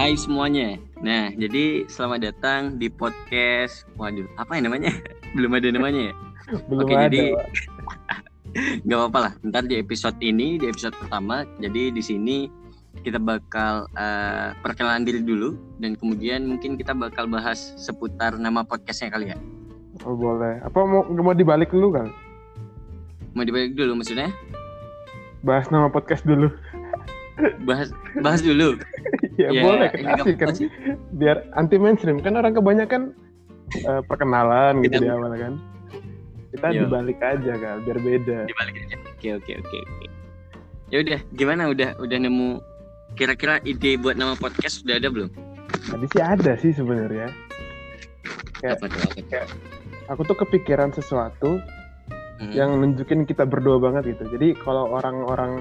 Hai semuanya. Nah, jadi selamat datang di podcast. Waduh, apa ya namanya? Belum ada namanya ya? Belum Oke, ada. jadi nggak apa-apa lah. Ntar di episode ini, di episode pertama, jadi di sini kita bakal eh, perkenalan diri dulu dan kemudian mungkin kita bakal bahas seputar nama podcastnya kali ya. Oh, boleh. Apa mau mau dibalik dulu kan? Mau dibalik dulu maksudnya? Bahas nama podcast dulu. Bahas bahas dulu. ya, Ya, boleh kasih kan. sih. Biar anti mainstream kan orang kebanyakan eh, perkenalan gitu di awal kan. Kita Iya. dibalik aja kan, biar beda. Dibalik aja. Oke oke oke oke. Ya udah, gimana udah udah nemu kira-kira ide buat nama podcast sudah ada belum? Tadi sih ada sih sebenarnya. Ya. Apa tuh? Apa tuh? Aku tuh kepikiran sesuatu Hmm. yang nunjukin kita berdua banget gitu. Jadi kalau orang-orang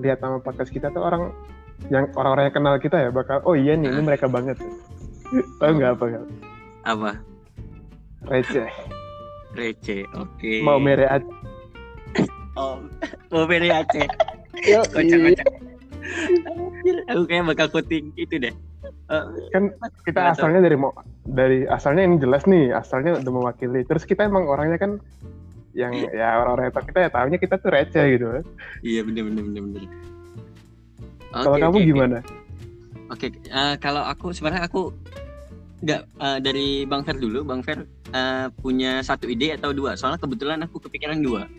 lihat nama podcast kita tuh orang yang orang-orang yang kenal kita ya bakal oh iya nih ini mereka banget. Tahu nggak apa nggak? apa? Receh. Receh. Oke. Mau mere aja. Oh, mau beri Aceh. Kocak kocak. Anjir, Aku kayak bakal voting itu deh. Eh, kan kita asalnya dari mau dari asalnya ini jelas nih asalnya udah mewakili terus kita emang orangnya kan yang ya orang-orang tahu kita ya tahunya kita tuh receh gitu iya bener bener bener bener. kalau Oke, kamu oke. gimana Oke, eh, kalau aku sebenarnya aku nggak eh, dari Bang Fer dulu. Bang Fer eh, punya satu ide atau dua? Soalnya kebetulan aku kepikiran dua.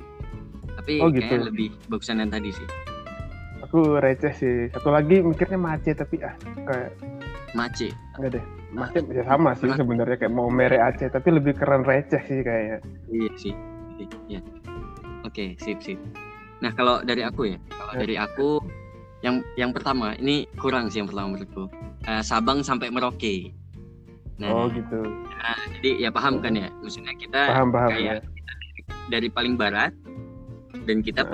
Tapi Oh, gitu. kayaknya lebih bagusan yang tadi sih. aku receh sih satu lagi mikirnya macet tapi ah kayak Mace. enggak deh macet ya sama sih Macet. sebenarnya kayak mau mere Aceh tapi lebih keren receh sih kayaknya Iya sih. Iya. Oke, sip sip. Nah, kalau dari aku ya, kalau Ya. dari aku yang yang pertama ini kurang sih yang pertama menurutku. Eh, Sabang sampai Merauke. Nah, oh gitu jadi ya paham kan ya? Maksudnya kita paham paham kayak ya dari paling barat dan kita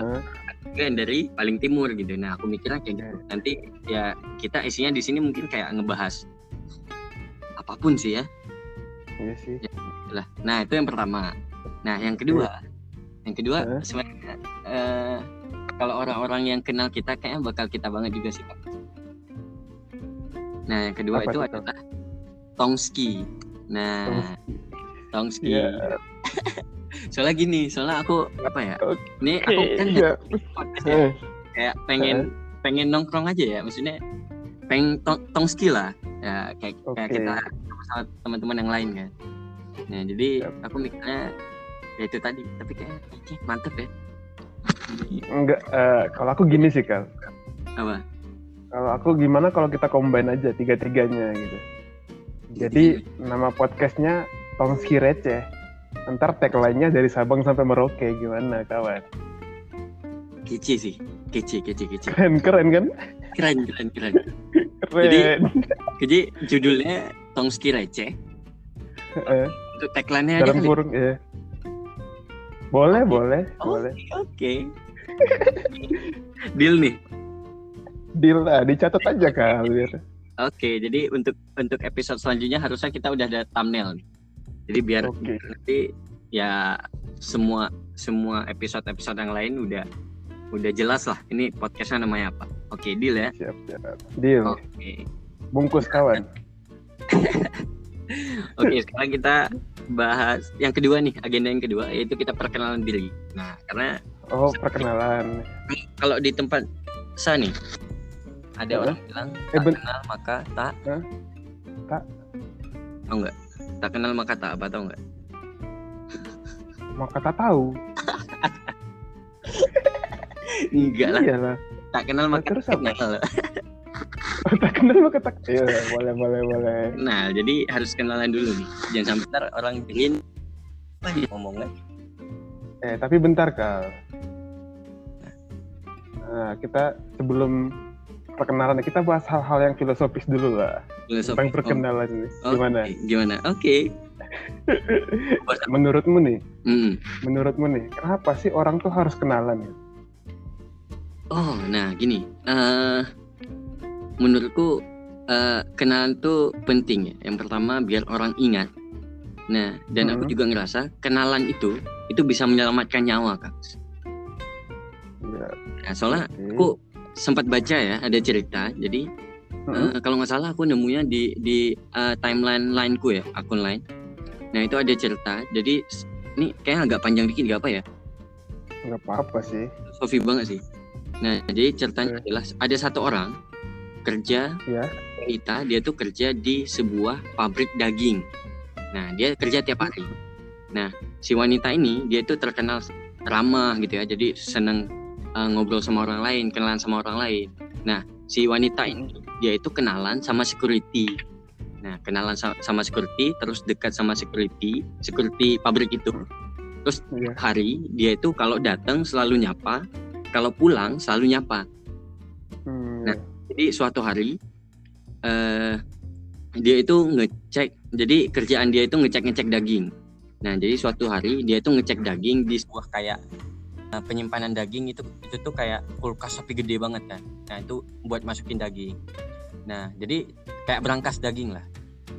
juga yang dari paling timur gitu. Nah, aku mikirnya kayak gitu. Nanti ya kita isinya di sini mungkin kayak ngebahas apa pun sih ya. iya sih Lah. Nah, itu yang pertama. Nah, yang kedua. Yang kedua Hah? sebenarnya eh, kalau orang-orang yang kenal kita kayaknya bakal kita banget juga sih, Pak. Nah, yang kedua Apa itu Kak? adalah Tongski. Nah, Tongski. Iya. Soalnya gini, soalnya aku apa ya? Oke, Ini aku kan podcast ya, Eh, kayak pengen pengen nongkrong aja ya maksudnya pengen tong, tongski lah ya kayak kayak Oke. kita sama teman-teman yang lain kan nah jadi Siap. aku mikirnya ya itu tadi tapi kayak "Ih, mantep ya enggak eh, kalau aku gini sih kal apa Kalau aku gimana kalau kita combine aja tiga-tiganya gitu. Jadi nama podcastnya Tongski Receh. Ntar tagline-nya dari Sabang sampai Merauke gimana kawan? kece sih kece kece kece Keren keren kan? keren keren keren Keren. Jadi- jadi judulnya tongski receh Eh, untuk tagline-nya dalam kali kurung ya. Boleh Oke. boleh Oh, boleh. oke deal nih Deal lah dicatat aja kal biar. Oke, jadi untuk untuk episode selanjutnya harusnya kita udah ada thumbnail nih. Jadi biar Oke. nanti ya semua semua episode-episode yang lain udah udah jelas lah ini podcastnya namanya apa. Oke, deal ya. Siap siap. Deal. Oke. Bungkus kawan. Oke, sekarang kita bahas yang kedua nih, agenda yang kedua yaitu kita perkenalan diri. Nah, karena Oh perkenalan. kalau di tempat saya nih ada orang bilang Eh, tak ben- kenal maka tak Hah? Tak? Tahu nggak? Tak kenal maka tak apa tahu nggak? Mau kata tahu. Enggak lah. Iyalah. Tak kenal maka terus tak kenal. Oh, tak kenal mau kata. Iya boleh boleh boleh. Nah, jadi harus kenalan dulu nih. Jangan sampai ntar orang ingin apa nih ngomongnya. Eh tapi bentar kal. Nah, kita sebelum perkenalan kita bahas hal-hal yang filosofis dulu lah Filosofi. tentang perkenalan ini. Oh, Gimana? oke. Gimana? Oke. Menurutmu nih, Hmm. menurutmu nih, kenapa sih orang tuh harus kenalan ya? Oh, nah gini. eh menurutku eh, kenalan tuh penting ya. Yang pertama biar orang ingat. Nah, dan aku Hmm. juga ngerasa kenalan itu itu bisa menyelamatkan nyawa, Kak. Ya, Nah, soalnya oke. aku sempat baca ya ada cerita. Jadi Uh, kalau nggak salah aku nemunya di di uh, timeline lineku ya akun lain. Nah itu ada cerita. Jadi ini kayaknya agak panjang dikit nggak apa ya? Nggak apa-apa sih. Sofi banget sih. Nah jadi ceritanya adalah ada satu orang kerja ya. wanita dia tuh kerja di sebuah pabrik daging. Nah dia kerja tiap hari. Nah si wanita ini dia tuh terkenal ramah gitu ya. Jadi seneng uh, ngobrol sama orang lain, kenalan sama orang lain. Nah si wanita ini dia itu kenalan sama security. Nah, kenalan sama, security, terus dekat sama security, security pabrik itu. Terus yeah. hari dia itu kalau datang selalu nyapa, kalau pulang selalu nyapa. Hmm. Jadi suatu hari uh, dia itu ngecek, jadi kerjaan dia itu ngecek-ngecek daging. Nah, jadi suatu hari dia itu ngecek daging di sebuah kayak uh, penyimpanan daging itu itu tuh kayak kulkas tapi gede banget kan. Nah itu buat masukin daging. Nah jadi kayak berangkas daging lah.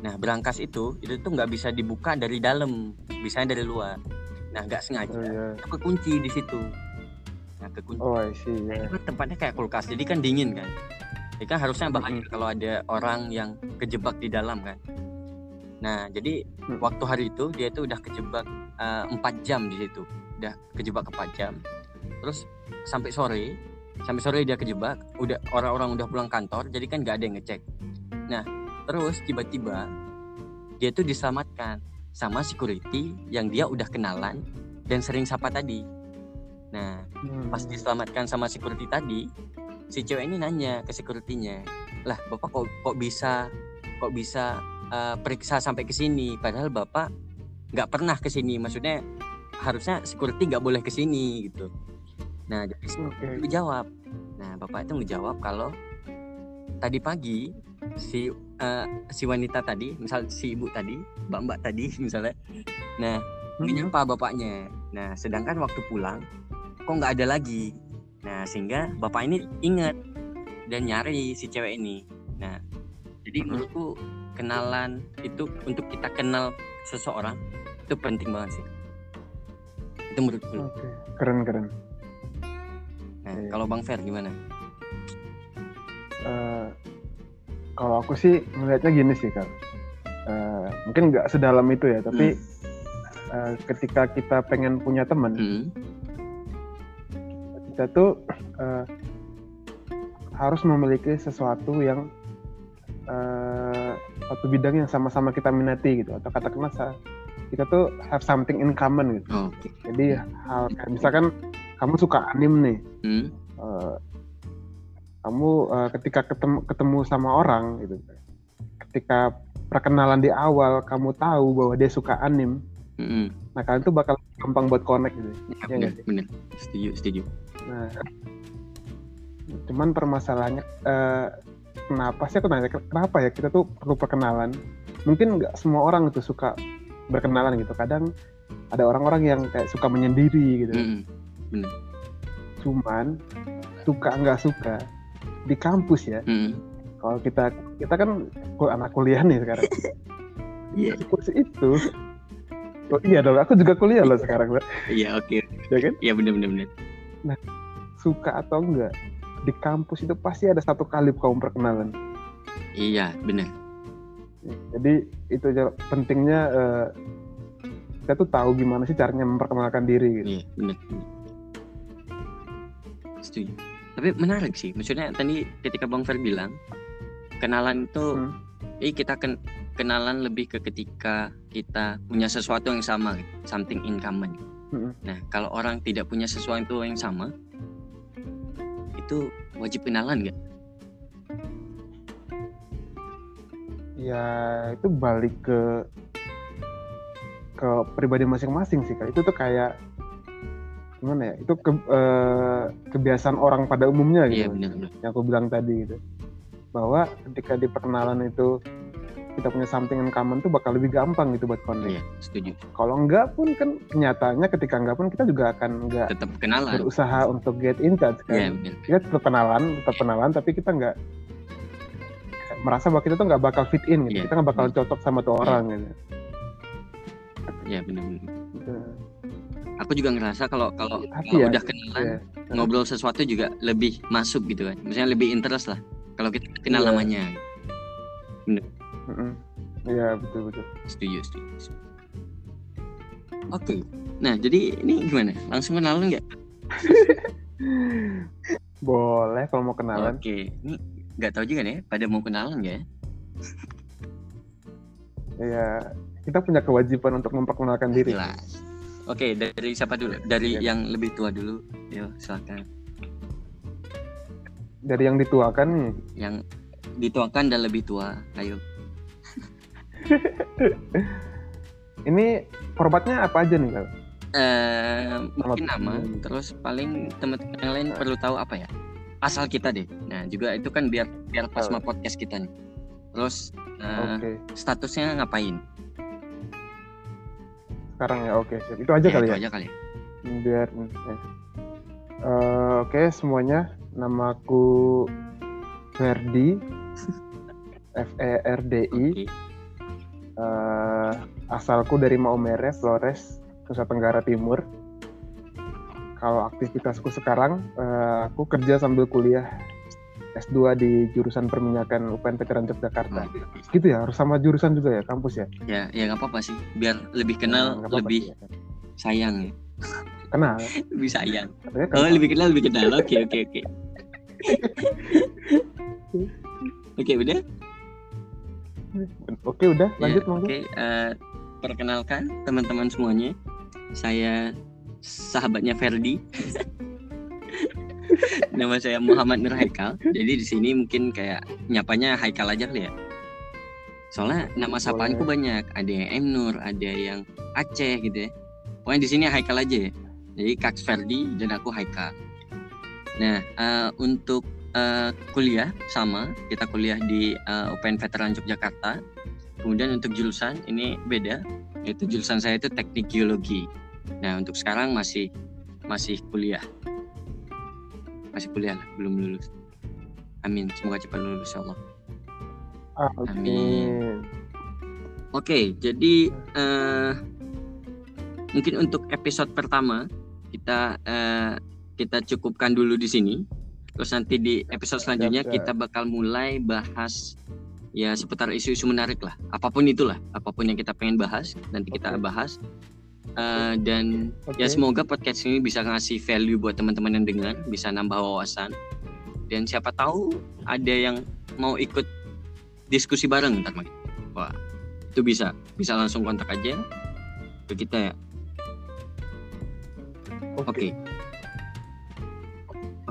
Nah berangkas itu itu tuh nggak bisa dibuka dari dalam bisa dari luar. Nah nggak sengaja. Oh, yeah. kekunci di situ. Nah kekunci. Oh, see, yeah. nah, tempatnya kayak kulkas jadi kan dingin kan jadi kan harusnya bahaya kalau ada orang yang kejebak di dalam kan. Nah jadi hmm. waktu hari itu dia tuh udah kejebak eh, empat uh, jam di situ. Udah kejebak ke jam. Terus sampai sore sampai sore dia kejebak udah orang-orang udah pulang kantor jadi kan nggak ada yang ngecek. Nah terus tiba-tiba dia tuh diselamatkan sama security yang dia udah kenalan dan sering sapa tadi. Nah hmm. pas diselamatkan sama security tadi si cewek ini nanya ke securitynya lah bapak kok kok bisa kok bisa uh, periksa sampai ke sini? Padahal bapak nggak pernah ke sini maksudnya harusnya security nggak boleh ke sini gitu. Nah jadi okay. jawab nah bapak itu ngejawab kalau tadi pagi si uh, si wanita tadi misal si ibu tadi mbak mbak tadi misalnya. Nah hmm. nyapa bapaknya. Nah sedangkan waktu pulang kok nggak ada lagi nah sehingga bapak ini ingat dan nyari si cewek ini nah jadi menurutku kenalan itu untuk kita kenal seseorang itu penting banget sih itu menurutku okay. keren keren nah yeah. kalau bang Fer gimana uh, kalau aku sih melihatnya gini sih kan uh, mungkin nggak sedalam itu ya tapi hmm. uh, ketika kita pengen punya teman hmm. Kita tuh uh, harus memiliki sesuatu yang uh, satu bidang yang sama-sama kita minati gitu atau katakanlah kita tuh have something in common gitu. Oh, okay. Jadi hal kayak misalkan kamu suka anim nih, hmm? uh, kamu uh, ketika ketemu ketemu sama orang gitu, ketika perkenalan di awal kamu tahu bahwa dia suka anim, hmm. nah kalian tuh bakal gampang buat connect gitu. Ya, ya bener, bener, setuju, setuju. Nah, cuman permasalahannya uh, kenapa sih aku nanya kenapa ya kita tuh perlu perkenalan? Mungkin nggak semua orang itu suka berkenalan gitu kadang ada orang-orang yang kayak suka menyendiri gitu mm -hmm. cuman suka nggak suka di kampus ya mm kalau kita kita kan anak kuliah nih sekarang yeah. kursi itu oh iya dong aku juga kuliah loh sekarang iya oke okay. ya kan iya benar benar benar nah suka atau enggak di kampus itu pasti ada satu kali kaum perkenalan iya benar jadi itu pentingnya uh, kita tuh tahu gimana sih caranya memperkenalkan diri gitu. Iya, benar. Setuju. Tapi menarik sih. Maksudnya tadi ketika Bang Fer bilang kenalan itu hmm. eh kita ken kenalan lebih ke ketika kita punya sesuatu yang sama, something in common. Hmm. Nah, kalau orang tidak punya sesuatu yang sama, itu wajib kenalan nggak? ya itu balik ke ke pribadi masing-masing sih kak itu tuh kayak gimana ya itu ke, uh, kebiasaan orang pada umumnya gitu iya, bener, bener. yang aku bilang tadi gitu bahwa ketika di perkenalan itu kita punya something in common tuh bakal lebih gampang gitu buat connect. Iya, setuju. Kalau enggak pun kan kenyataannya ketika enggak pun kita juga akan enggak tetap kenalan. Berusaha untuk get in touch kan. Iya, bener. Kita tetap kenalan, tetap kenalan tapi kita enggak merasa bahwa kita tuh nggak bakal fit in gitu. Yeah. Kita nggak bakal cocok sama tuh orang yeah. gitu. Ya benar-benar. Gitu. Aku juga ngerasa kalau kalau, ya, udah kenalan yeah. ngobrol sesuatu juga lebih masuk gitu kan. Misalnya lebih interest lah. kalau kita kenal Iya. namanya. Mm-mm. Iya betul betul. Setuju, setuju. setuju. Oke. Nah, jadi ini gimana? Langsung kenalan nggak? Boleh kalau mau kenalan. Oke. Ini nggak tahu juga nih, pada mau kenalan nggak ya? Iya. Kita punya kewajiban untuk memperkenalkan diri. Jelas. Oke, dari siapa dulu? Dari Iya. yang lebih tua dulu. Yo, silakan. Dari yang dituakan nih. Yang dituakan dan lebih tua. Ayo. Ini formatnya apa aja nih kalau? Eh, mungkin nama, terus paling teman-teman yang lain perlu tahu apa ya? Asal kita deh. Nah, juga itu kan biar biar pas sama podcast kita nih. Terus eh, Oke. statusnya ngapain? Sekarang ya oke. siap. Itu aja Ya, kali itu ya. aja kali. Biar. ya. Eh, oke semuanya. Namaku Ferdi. F E R D I. Oke. Eh, asalku dari Maumere, Flores, Nusa Tenggara Timur. Kalau aktivitasku sekarang, eh, aku kerja sambil kuliah S2 di jurusan perminyakan UPN Veteran Yogyakarta. Oke. Gitu ya, harus sama jurusan juga ya, kampus ya? Ya, ya nggak apa-apa sih. Biar lebih kenal, Nggak apa-apa lebih sih, ya. sayang ya. Kenal, Lebih sayang. katanya Oh, kenal. lebih kenal, lebih kenal. Oke, oke, oke. Oke, udah. Oke udah, lanjut Ya. Oke, eh, perkenalkan teman-teman semuanya. Saya sahabatnya Ferdi. Nama saya Muhammad Nur Haikal. Jadi di sini mungkin kayak nyapanya Haikal aja kali ya. Soalnya nama sapaanku banyak. Ada yang M Nur, ada yang Aceh gitu ya. Pokoknya di sini Haikal aja ya. Jadi Kak Ferdi dan aku Haikal. Nah, eh, untuk eh, kuliah sama, kita kuliah di eh, UPN Veteran Yogyakarta. Kemudian untuk jurusan ini beda, yaitu jurusan saya itu teknik geologi. Nah untuk sekarang masih masih kuliah, masih kuliah lah, belum lulus. Amin, semoga cepat lulus ya Allah. Amin. Amin. Oke, jadi eh, mungkin untuk episode pertama kita eh, kita cukupkan dulu di sini. Terus nanti di episode selanjutnya siap. kita bakal mulai bahas ya seputar isu-isu menarik lah. Apa pun itulah, apa pun yang kita pengen bahas nanti kita Oke. bahas. Eh, dan Oke. ya semoga podcast ini bisa ngasih value buat teman-teman yang dengar, bisa nambah wawasan. Dan siapa tahu ada yang mau ikut diskusi bareng ntar Mak. Wah, itu bisa. Bisa langsung kontak aja ke kita ya. Oke.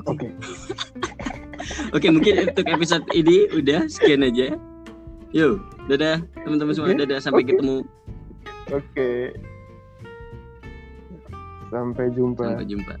Oke. Oke, mungkin untuk episode ini udah sekian aja. Yo, dadah teman-teman semua. Dadah sampai oke. ketemu. Oke. Sampai jumpa. Sampai jumpa.